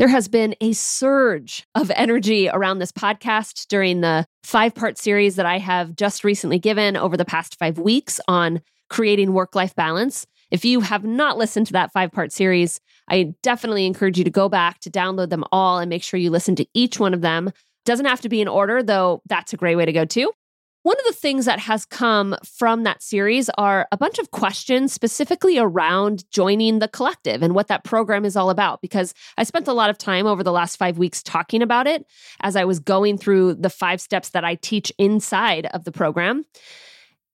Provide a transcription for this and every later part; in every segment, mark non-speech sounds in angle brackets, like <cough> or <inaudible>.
There has been a surge of energy around this podcast during the five part series that I have just recently given over the past five weeks on creating work life balance. If you have not listened to that five part series, I definitely encourage you to go back to download them all and make sure you listen to each one of them. Doesn't have to be in order, though, that's a great way to go too. One of the things that has come from that series are a bunch of questions specifically around joining the collective and what that program is all about. Because I spent a lot of time over the last five weeks talking about it as I was going through the five steps that I teach inside of the program.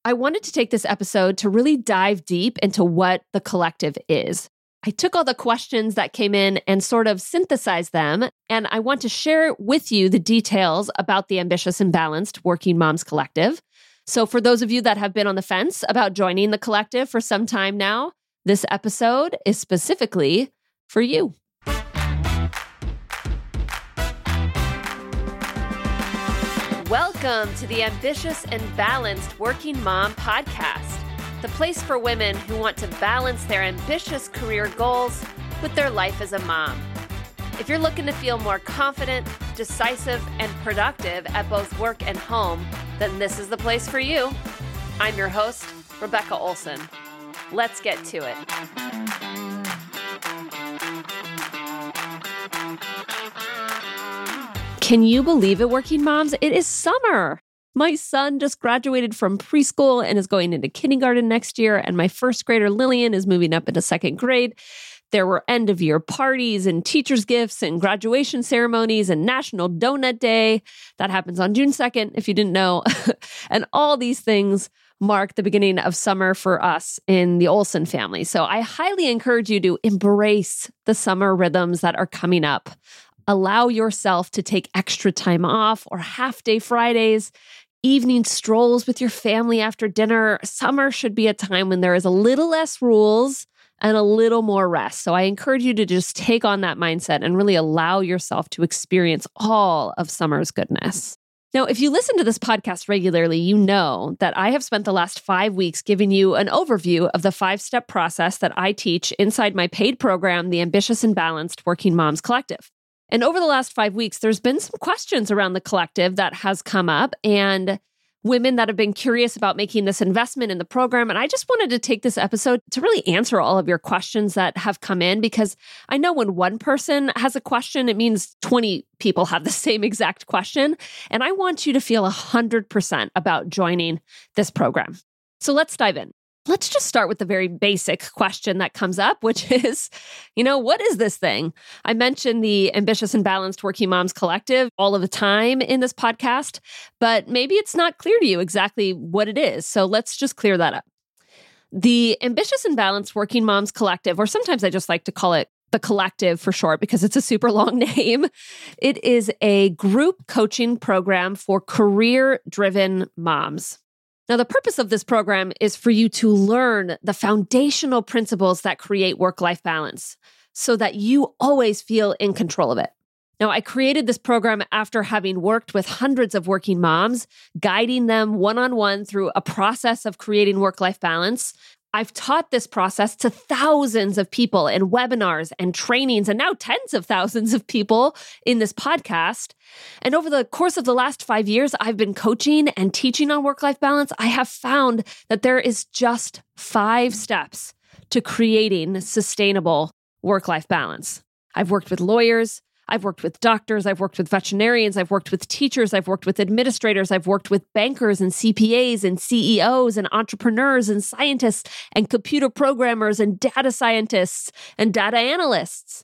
I wanted to take this episode to really dive deep into what the collective is. I took all the questions that came in and sort of synthesized them. And I want to share with you the details about the Ambitious and Balanced Working Moms Collective. So, for those of you that have been on the fence about joining the collective for some time now, this episode is specifically for you. Welcome to the Ambitious and Balanced Working Mom Podcast the place for women who want to balance their ambitious career goals with their life as a mom. If you're looking to feel more confident, decisive, and productive at both work and home, then this is the place for you. I'm your host, Rebecca Olson. Let's get to it. Can you believe it, working moms? It is summer. My son just graduated from preschool and is going into kindergarten next year, and my first grader Lillian is moving up into second grade. There were end of year parties and teachers' gifts and graduation ceremonies and National Donut Day. That happens on June 2nd, if you didn't know. <laughs> and all these things mark the beginning of summer for us in the Olson family. So I highly encourage you to embrace the summer rhythms that are coming up. Allow yourself to take extra time off or half day Fridays evening strolls with your family after dinner. Summer should be a time when there is a little less rules and a little more rest. So I encourage you to just take on that mindset and really allow yourself to experience all of summer's goodness. Now, if you listen to this podcast regularly, you know that I have spent the last five weeks giving you an overview of the five step process that I teach inside my paid program, the Ambitious and Balanced Working Moms Collective. And over the last five weeks, there's been some questions around the collective that has come up and women that have been curious about making this investment in the program. And I just wanted to take this episode to really answer all of your questions that have come in because I know when one person has a question, it means 20 people have the <laughs> same exact question. And I want you to feel 100% about joining this program. So let's dive in. Let's just start with the very basic question that comes up, which <laughs> is, you know, what is this thing? I mentioned the Ambitious and Balanced Working Moms Collective all of the time in this podcast, but maybe it's not clear to you exactly what it is. So let's just clear that up. The Ambitious and Balanced Working Moms Collective, or sometimes I just like to call it the collective for short because it's a super <laughs> long name. It is a group coaching program for career driven moms. Now, the purpose of this program is for you to learn the foundational principles that create work life balance so that you always feel in control of it. Now, I created this program after having worked with hundreds of working moms, guiding them one on one through a process of creating work life balance I've taught this process to thousands of people in webinars and trainings, and now tens of thousands of people in this podcast. And over the course of the last five years, I've been coaching and teaching on work life balance. I have found that there is just five steps to creating sustainable work life balance. I've worked with lawyers, I've worked with doctors, I've worked with veterinarians, I've worked with teachers, I've worked with administrators, I've worked with bankers and CPAs and CEOs and entrepreneurs and scientists and computer programmers and data scientists and data analysts.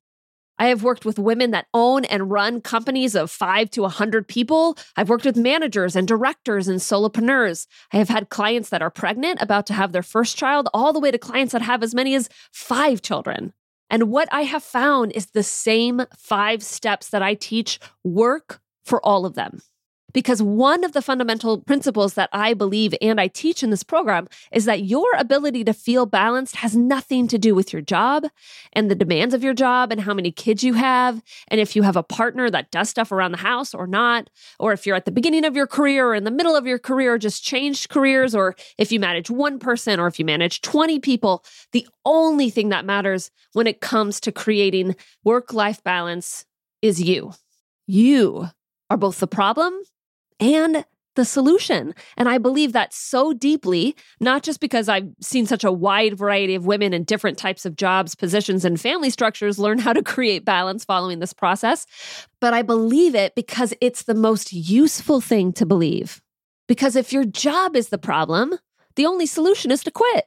I have worked with women that own and run companies of five to 100 people. I've worked with managers and directors and solopreneurs. I have had clients that are pregnant, about to have their first child, all the way to clients that have as many as five children. And what I have found is the same five steps that I teach work for all of them. Because one of the fundamental principles that I believe and I teach in this program is that your ability to feel balanced has nothing to do with your job and the demands of your job and how many kids you have. And if you have a partner that does stuff around the house or not, or if you're at the beginning of your career or in the middle of your career, just changed careers, or if you manage one person or if you manage 20 people, the only thing that matters when it comes to creating work life balance is you. You are both the problem and the solution. And I believe that so deeply, not just because I've seen such a wide variety of women in different types of jobs, positions, and family structures learn how to create balance following this process, but I believe it because it's the most useful thing to believe. Because if your job is the problem, the only solution is to quit.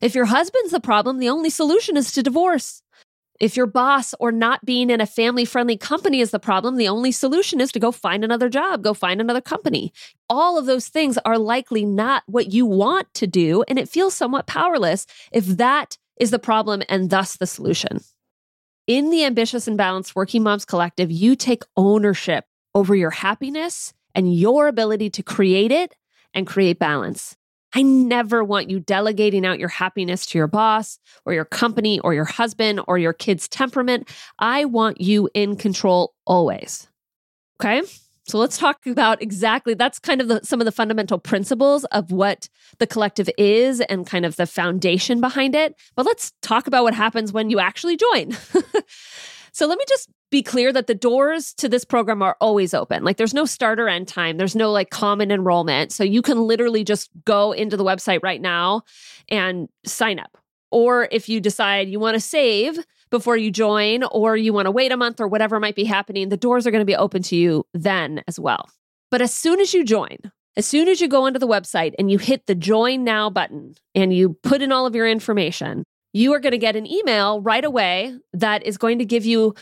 If your husband's the problem, the only solution is to divorce. If your boss or not being in a family friendly company is the problem, the only solution is to go find another job, go find another company. All of those things are likely not what you want to do, and it feels somewhat powerless if that is the problem and thus the solution. In the Ambitious and Balanced Working Moms Collective, you take ownership over your happiness and your ability to create it and create balance. I never want you delegating out your happiness to your boss or your company or your husband or your kid's temperament. I want you in control always. Okay. So let's talk about exactly that's kind of the, some of the fundamental principles of what the collective is and kind of the foundation behind it. But let's talk about what happens when you actually join. <laughs> so let me just be clear that the doors to this program are always open. Like there's no starter end time, there's no like common enrollment. So you can literally just go into the website right now and sign up. Or if you decide you want to save before you join or you want to wait a month or whatever might be happening, the doors are going to be open to you then as well. But as soon as you join, as soon as you go onto the website and you hit the join now button and you put in all of your information, you are going to get an email right away that is going to give you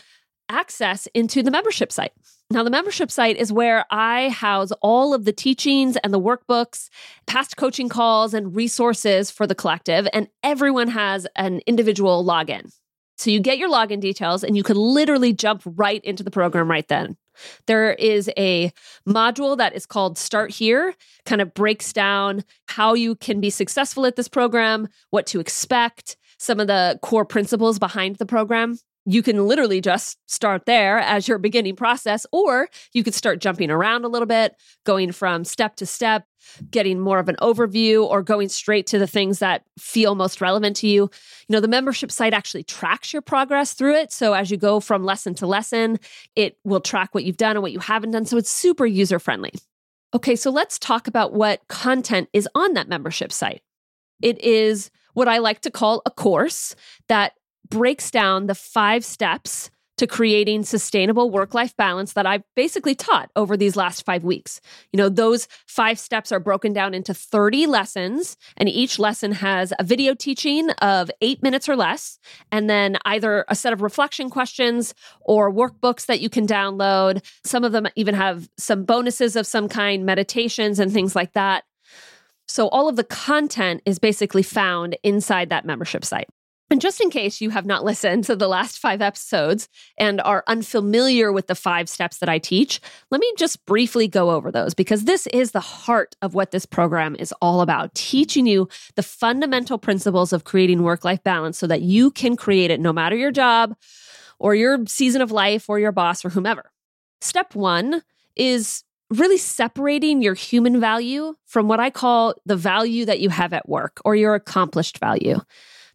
access into the membership site. Now, the membership site is where I house all of the teachings and the workbooks, past coaching calls, and resources for the collective, and everyone has an individual login. So you get your login details and you can literally jump right into the program right then. There is a module that is called Start Here, kind of breaks down how you can be successful at this program, what to expect, some of the core principles behind the program you can literally just start there as your beginning process, or you could start jumping around a little bit, going from step to step, getting more of an overview, or going straight to the things that feel most relevant to you. You know, the membership site actually tracks your progress through it. So as you go from lesson to lesson, it will track what you've done and what you haven't done. So it's super user friendly. Okay, so let's talk about what content is on that membership site. It is what I like to call a course that breaks down the five steps to creating sustainable work life balance that I've basically taught over these last five weeks. You know, those five steps are broken down into 30 lessons, and each lesson has a video teaching of eight minutes or less, and then either a set of reflection questions or workbooks that you can download. Some of them even have some bonuses of some kind, meditations, and things like that. So, all of the content is basically found inside that membership site. And just in case you have not listened to the last five episodes and are unfamiliar with the five steps that I teach, let me just briefly go over those because this is the heart of what this program is all about teaching you the fundamental principles of creating work life balance so that you can create it no matter your job or your season of life or your boss or whomever. Step one is really separating your human value from what I call the value that you have at work or your accomplished value.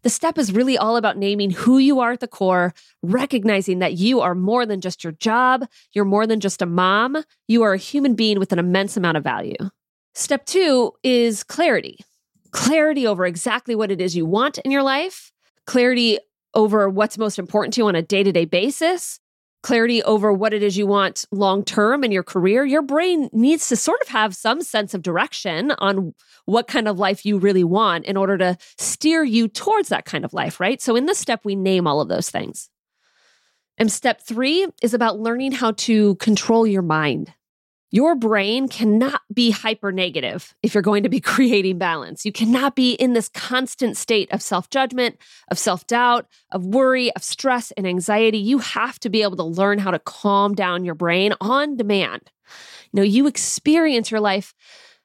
The step is really all about naming who you are at the core, recognizing that you are more than just your job, you're more than just a mom, you are a human being with an immense amount of value. Step two is clarity. Clarity over exactly what it is you want in your life, clarity over what's most important to you on a day to day basis, clarity over what it is you want long term in your career, your brain needs to sort of have some sense of direction on what kind of life you really want in order to steer you towards that kind of life, right? So in this step, we name all of those things. And step three is about learning how to control your mind. Your brain cannot be hyper negative if you're going to be <laughs> creating balance. You cannot be in this constant state of self judgment, of self doubt, of worry, of stress and anxiety. You have to be able to learn how to calm down your brain on demand. You know, you experience your life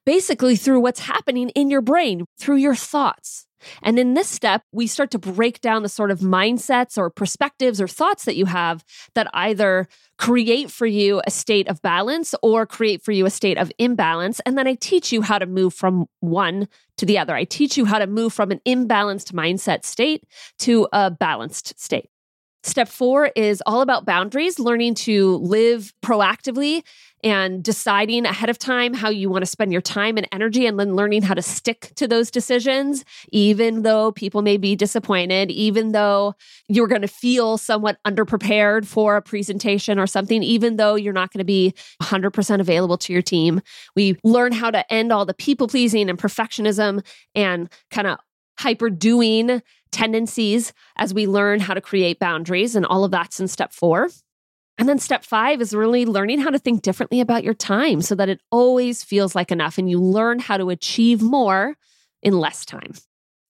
basically through what's happening in your brain, through your thoughts. And in this step, we start to break down the sort of mindsets or perspectives or thoughts that you have that either create for you a state of balance or create for you a state of imbalance. And then I teach you how to move from one to the other. I teach you how to move from an imbalanced mindset state to a balanced state. Step four is all about boundaries, learning to live proactively and deciding ahead of time how you want to spend your time and energy, and then learning how to stick to those decisions, even though people may be disappointed, even though you're going to feel somewhat underprepared for a presentation or something, even though you're not going to be 100% available to your team. We learn how to end all the people pleasing and perfectionism and kind of hyper doing tendencies as we learn how to create boundaries. And all of that's in step four. And then step five is really learning how to think differently about your time so that it always feels like enough and you learn how to achieve more in less time.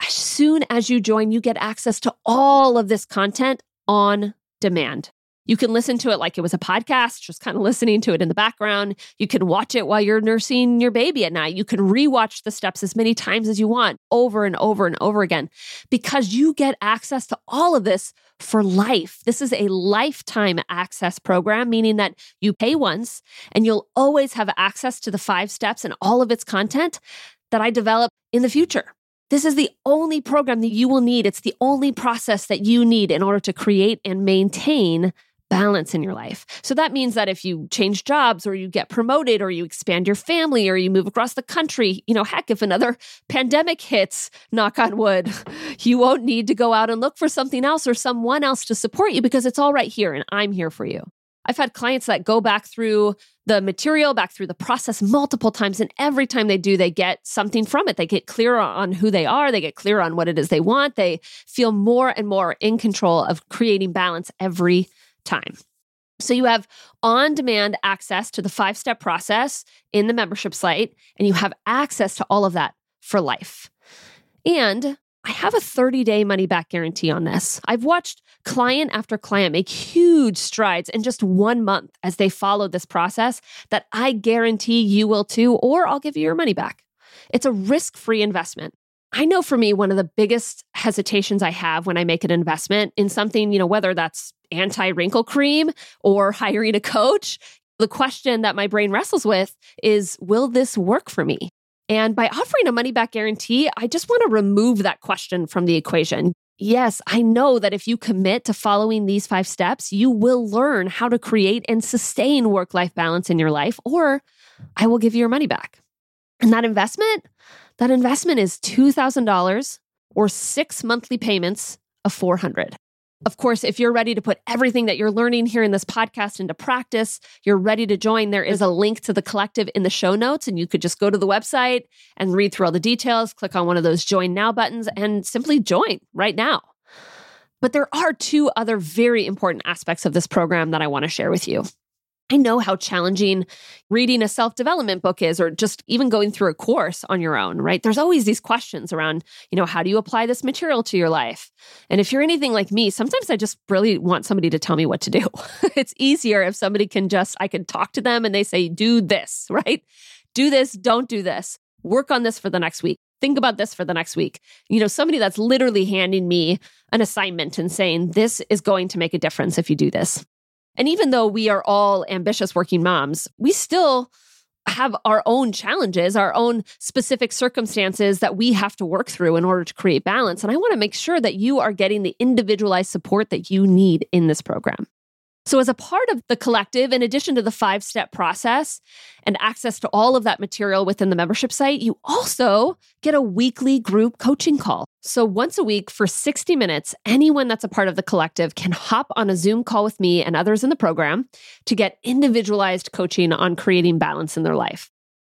As soon as you join, you get access to all of this content on demand. You can listen to it like it was a podcast, just kind of listening to it in the background. You can watch it while you're nursing your baby at night. You can rewatch the steps as many times as you want, over and over and over again, because you get access to all of this for life. This is a lifetime access program, meaning that you pay once and you'll always have access to the five steps and all of its content that I develop in the future. This is the only program that you will need. It's the only process that you need in order to create and maintain balance in your life. So that means that if you change jobs or you get promoted or you expand your family or you move across the country, you know, heck, if another <laughs> pandemic hits, knock on wood, <laughs> you won't need to go out and look for something else or someone else to support you because it's all right here and I'm here for you. I've had clients that go back through the material, back through the process multiple times. And every time they do, they get something from it. They get clearer on who they are. They get clearer on what it is they want. They feel more and more in control of creating balance every time. So you have on demand access to the five step process in the membership site, and you have access to all of that for life. And I have a 30 day money back guarantee on this. I've watched client after client make huge strides in just one month as they follow this process that I guarantee you will too, or I'll give you your money back. It's a risk free investment. I know for me, one of the biggest hesitations I have when I make an investment in something, you know, whether that's anti wrinkle cream or hiring a coach, the question that my brain wrestles with is Will this work for me? And by offering a money back guarantee, I just want to remove that question from the equation. Yes, I know that if you commit to following these five steps, you will learn how to create and sustain work life balance in your life, or I will give you your money back. And that investment, that investment is $2,000 or six monthly payments of 400. Of course, if you're ready to put everything that you're learning here in this podcast into practice, you're ready to join, there is a link to the collective in the show notes, and you could just go to the website and read through all the details, click on one of those join now buttons, and simply join right now. But there are two other very important aspects of this program that I want to share with you. I know how challenging reading a self development book is, or just even going through a course on your own, right? There's always these questions around, you know, how do you apply this material to your life? And if you're anything like me, sometimes I just really want somebody to tell me what to do. <laughs> it's easier if somebody can just, I can talk to them and they say, do this, <laughs> right? Do this, don't do this. Work on this for the next week. Think about this for the next week. You know, somebody that's literally handing me an assignment and saying, this is going to make a difference if you do this. And even though we are all ambitious working moms, we still have our own challenges, our own specific circumstances that we have to work through in order to create balance. And I want to make sure that you are getting the individualized support that you need in this program. So, as a part of the collective, in addition to the five step process and access to all of that material within the membership site, you also get a weekly group coaching call. So, once a week for 60 minutes, anyone that's a part of the collective can hop on a Zoom call with me and others in the program to get individualized coaching on creating balance in their life.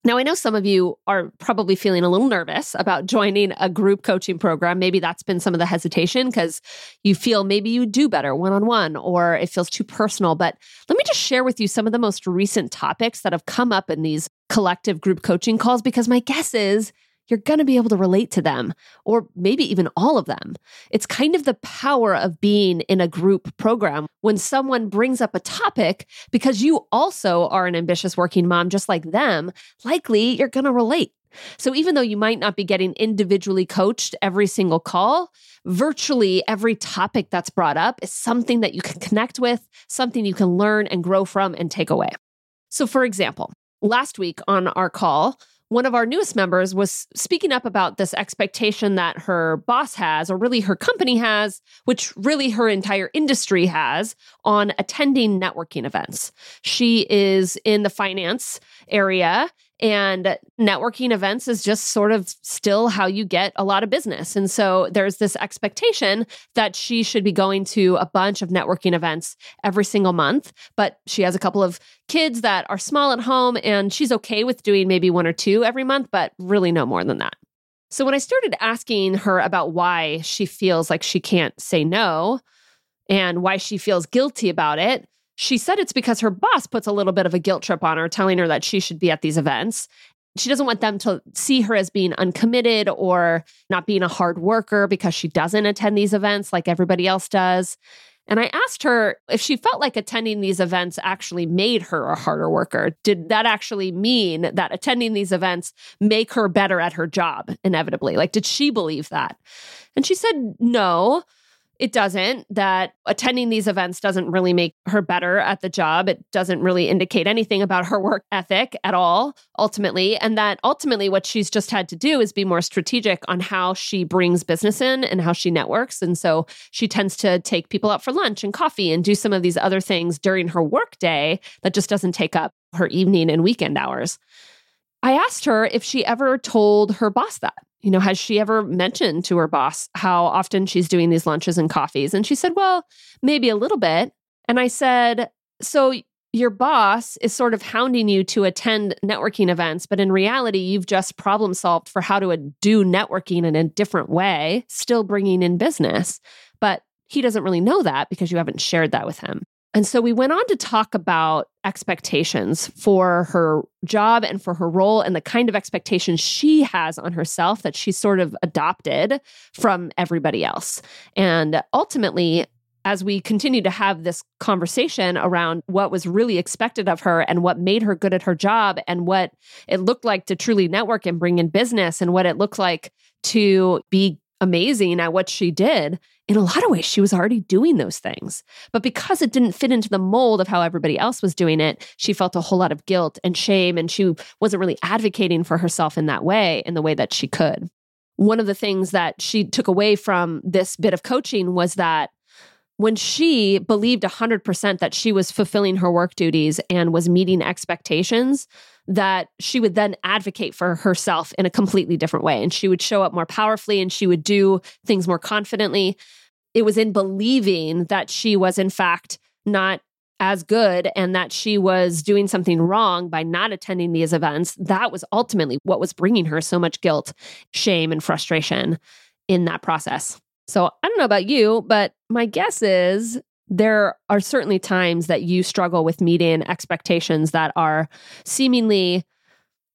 Now, I know some of you are probably feeling a little nervous about joining a group coaching program. Maybe that's been some of the hesitation because you feel maybe you do better one on one or it feels too personal. But let me just share with you some of the most recent topics that have come up in these collective group coaching calls because my guess is you're going to be able to relate to them, or maybe even all of them. It's kind of the power of being in a group program when someone brings up a topic because you also are an ambitious working mom, just like them, likely you're going to relate. So even though you might not be getting individually coached every single call, virtually every topic that's brought up is something that you can connect with, something you can learn and grow from and take away. So, for example, last week on our call, one of our newest members was speaking up about this expectation that her boss has, or really her company has, which really her entire industry has on attending networking events. She is in the finance area and networking events is just sort of still how you get a lot of business. And so there's this expectation that she should be going to a bunch of networking events every single month. But she has a couple of kids that are small at home and she's okay with doing maybe one or two every month, but really no more than that. So when I started asking her about why she feels like she can't say no and why she feels guilty about it, she said it's because her boss puts a little bit of a guilt trip on her, telling her that she should be at these events. She doesn't want them to see her as being uncommitted or not being a hard worker because she doesn't attend these events like everybody else does. And I asked her if she felt like attending these events actually made her a harder worker. Did that actually mean that attending these events make her better at her job inevitably? Like, did she believe that? And she said no it doesn't, that attending these events doesn't really make her better at the job. It doesn't really indicate anything about her work ethic at all, ultimately. And that ultimately, what she's just had to do is be more strategic on how she brings business in and how she networks. And so she tends to take people out for lunch and coffee and do some of these other things during her work day that just doesn't take up her evening and weekend hours. I asked her if she ever told her boss that you know, has she ever mentioned to her boss how often she's doing these lunches and coffees? And she said, well, maybe a little bit. And I said, so your boss is sort of hounding you to attend networking events, but in reality, you've just problem solved for how to uh, do networking in a different way, still bringing in business. But he doesn't really know that because you haven't shared that with him. And so we went on to talk about expectations for her job and for her role and the kind of expectations she has on herself that she sort of adopted from everybody else. And ultimately, as we continue to have this conversation around what was really expected of her and what made her good at her job and what it looked like to truly network and bring in business and what it looked like to be amazing at what she did, in a lot of ways, she was already doing those things. But because it didn't fit into the mold of how everybody else was doing it, she felt a whole lot of guilt and shame. And she wasn't really advocating for herself in that way, in the way that she could. One of the things that she took away from this bit of coaching was that when she believed 100% that she was fulfilling her work duties and was meeting expectations, that she would then advocate for herself in a completely different way. And she would show up more powerfully and she would do things more confidently. It was in believing that she was, in fact, not as good and that she was doing something wrong by not attending these events. That was ultimately what was bringing her so much guilt, shame, and frustration in that process. So I don't know about you, but my guess is there are certainly times that you struggle with meeting expectations that are seemingly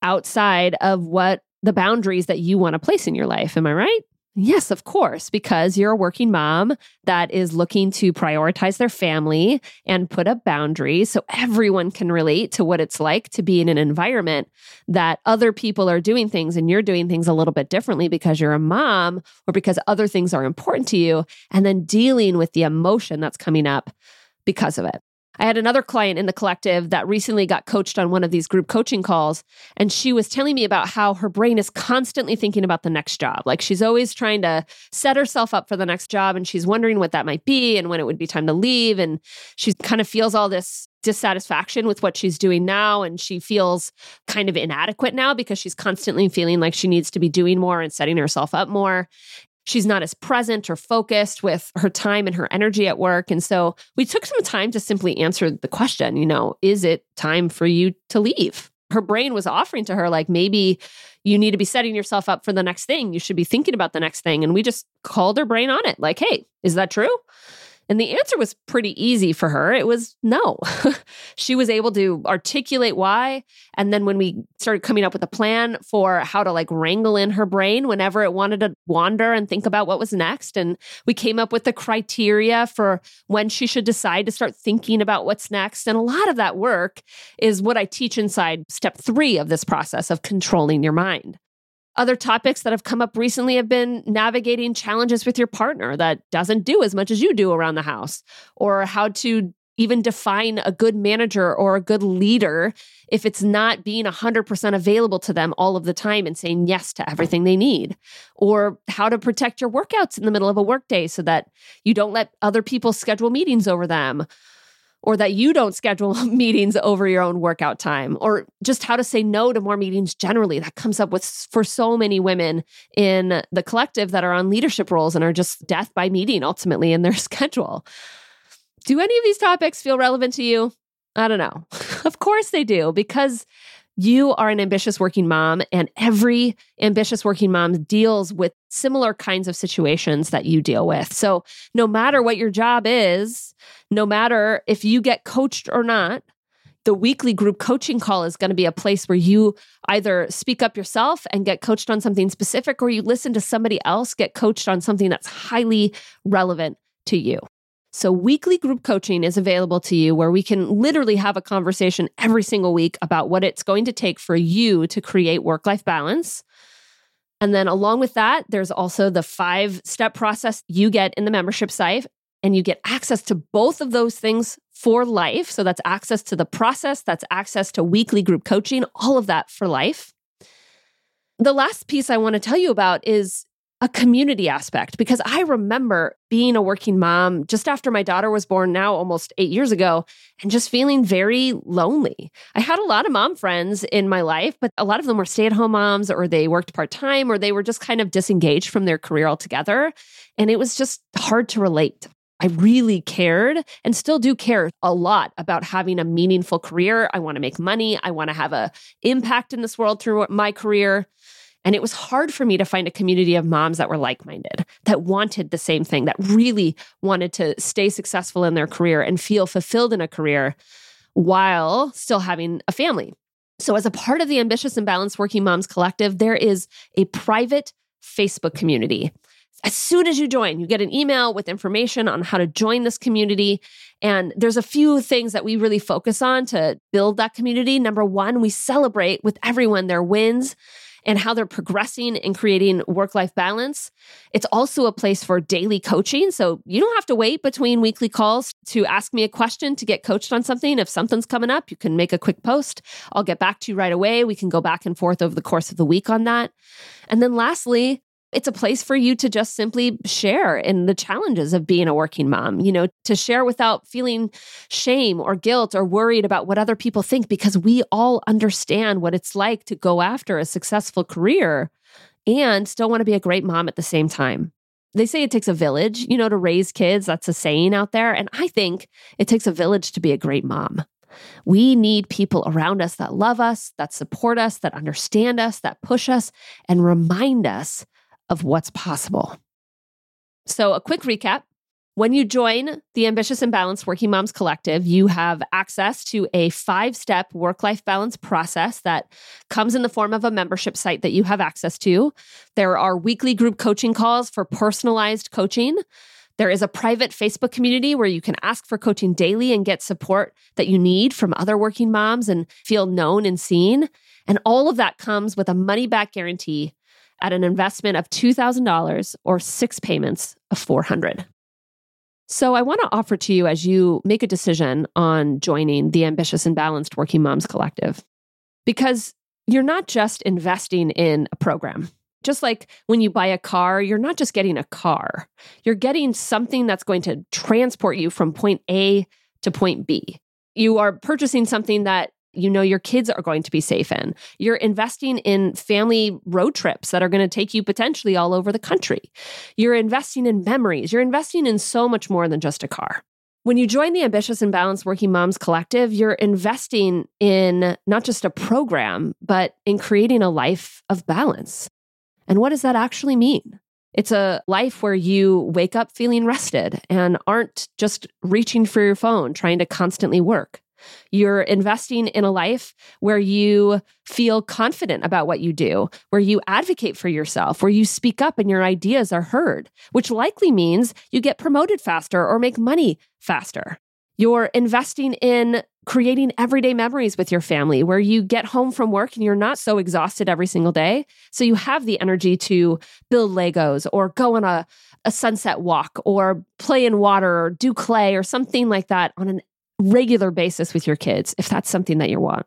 outside of what the boundaries that you want to place in your life. Am I right? Yes, of course, because you're a working mom that is looking to prioritize their family and put up boundaries so everyone can relate to what it's like to be in an environment that other people are doing things and you're doing things a little bit differently because you're a mom or because other things are important to you, and then dealing with the emotion that's coming up because of it. I had another client in the collective that recently got coached on one of these group coaching calls. And she was telling me about how her brain is constantly thinking about the next job. Like she's always trying to set herself up for the next job and she's wondering what that might be and when it would be time to leave. And she kind of feels all this dissatisfaction with what she's doing now. And she feels kind of inadequate now because she's constantly feeling like she needs to be doing more and setting herself up more she's not as present or focused with her time and her energy at work. And so we took some time to simply answer the question, you know, is it time for you to leave? Her brain was offering to her, like, maybe you need to be setting yourself up for the next thing. You should be thinking about the next thing. And we just called her brain on it, like, hey, is that true? And the answer was pretty easy for her. It was no. <laughs> she was able to articulate why. And then when we started coming up with a plan for how to like wrangle in her brain whenever it wanted to wander and think about what was next, and we came up with the criteria for when she should decide to start thinking about what's next. And a lot of that work is what I teach inside step three of this process of controlling your mind. Other topics that have come up recently have been navigating challenges with your partner that doesn't do as much as you do around the house, or how to even define a good manager or a good leader if it's not being 100% available to them all of the time and saying yes to everything they need or how to protect your workouts in the middle of a workday so that you don't let other people schedule meetings over them or that you don't schedule <laughs> meetings over your own workout time or just how to say no to more meetings generally that comes up with for so many women in the collective that are on leadership roles and are just death by meeting ultimately in their <laughs> schedule do any of these topics feel relevant to you? I don't know. <laughs> of course they do, because you are an ambitious working mom, and every ambitious working mom deals with similar kinds of situations that you deal with. So, no matter what your job is, no matter if you get coached or not, the weekly group coaching call is going to be a place where you either speak up yourself and get coached on something specific, or you listen to somebody else get coached on something that's highly relevant to you. So, weekly group coaching is available to you where we can literally have a conversation every single week about what it's going to take for you to create work life balance. And then, along with that, there's also the five step process you get in the membership site, and you get access to both of those things for life. So, that's access to the process, that's access to weekly group coaching, all of that for life. The last piece I want to tell you about is a community aspect because I remember being a working mom just after my daughter was born, now almost eight years ago, and just feeling very lonely. I had a lot of mom friends in my life, but a lot of them were stay at home moms or they worked part time or they were just kind of disengaged from their career altogether. And it was just hard to relate. I really cared and still do care a lot about having a meaningful career. I want to make money. I want to have a impact in this world through my career. And it was hard for me to find a community of moms that were like minded, that wanted the same thing, that really wanted to stay successful in their career and feel fulfilled in a career while still having a family. So, as a part of the Ambitious and Balanced Working Moms Collective, there is a private Facebook community. As soon as you join, you get an email with information on how to join this community. And there's a few things that we really focus on to build that community. Number one, we celebrate with everyone their wins and how they're progressing and creating work life balance. It's also a place for daily coaching. So you don't have to wait between weekly calls to ask me a question to get coached on something. If something's coming up, you can make a quick post. I'll get back to you right away. We can go back and forth over the course of the week on that. And then lastly, it's a place for you to just simply share in the challenges of being a working mom, you know, to share without feeling shame or guilt or worried about what other people think, because we all understand what it's like to go after a successful career and still want to be a great mom at the same time. They say it takes a village, you know, to raise kids. That's a saying out there. And I think it takes a village to be a great mom. We need people around us that love us, that support us, that understand us, that push us, and remind us of what's possible. So, a quick recap. When you join the Ambitious and Balanced Working Moms Collective, you have access to a five step work life balance process that comes in the form of a membership site that you have access to. There are weekly group coaching calls for personalized coaching. There is a private Facebook community where you can ask for coaching daily and get support that you need from other working moms and feel known and seen. And all of that comes with a money back guarantee at an investment of $2,000 or six payments of 400. So I want to offer to you as you make a decision on joining the Ambitious and Balanced Working Moms Collective because you're not just investing in a program. Just like when you buy a car, you're not just getting a car. You're getting something that's going to transport you from point A to point B. You are purchasing something that you know your kids are going to be safe in. You're investing in family road trips that are going to take you potentially all over the country. You're investing in memories. You're investing in so much more than just a car. When you join the Ambitious and Balanced Working Moms Collective, you're investing in not just a program, but in creating a life of balance. And what does that actually mean? It's a life where you wake up feeling rested and aren't just reaching for your phone, trying to constantly work. You're investing in a life where you feel confident about what you do, where you advocate for yourself, where you speak up and your ideas are heard, which likely means you get promoted faster or make money faster. You're investing in creating everyday memories with your family where you get home from work and you're not so exhausted every single day. So you have the energy to build Legos or go on a, a sunset walk or play in water or do clay or something like that on an regular basis with your kids if that's something that you want.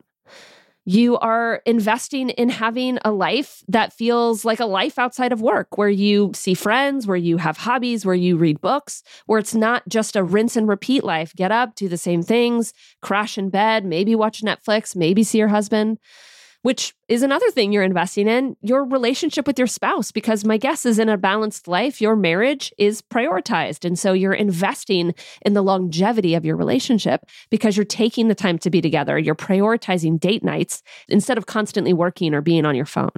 You are investing in having a life that feels like a life outside of work, where you see friends, where you have hobbies, where you read books, where it's not just a rinse and repeat life. Get up, do the same things, crash in bed, maybe watch Netflix, maybe see your husband which is another thing you're investing in your relationship with your spouse. Because my guess is in a balanced life, your marriage is prioritized. And so you're investing in the longevity of your relationship because you're taking the time to be together. You're prioritizing date nights instead of constantly working or being on your phone.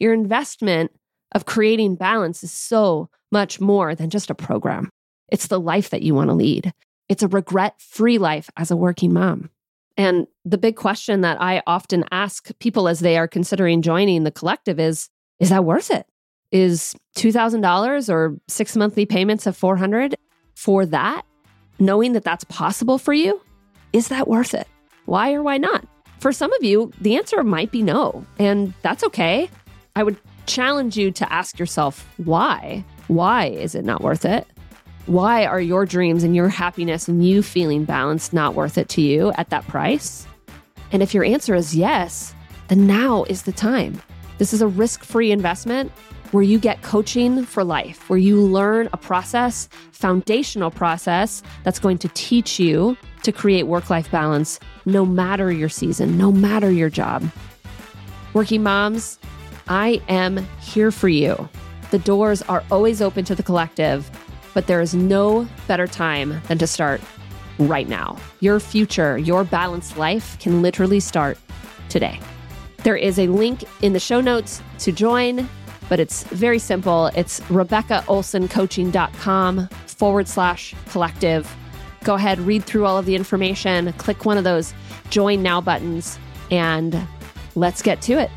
Your investment of creating balance is so much more than just a program. It's the life that you want to lead. It's a regret free life as a working mom. And the big question that I often ask people as they are considering joining the collective is is that worth it? Is $2,000 or six monthly payments of 400 for that? Knowing that that's possible for you, is that worth it? Why or why not? For some of you, the answer might be no, and that's okay. I would challenge you to ask yourself why. Why is it not worth it? Why are your dreams and your happiness and you feeling balanced not worth it to you at that price? And if your answer is yes, then now is the time. This is a risk free investment where you get coaching for life, where you learn a process, foundational process that's going to teach you to create work life balance no matter your season, no matter your job. Working moms, I am here for you. The doors are always open to the collective. But there is no better time than to start right now. Your future, your balanced life can literally start today. There is a link in the show notes to join, but it's very simple. It's RebeccaOlsonCoaching.com forward slash collective. Go ahead, read through all of the information, click one of those join now buttons, and let's get to it.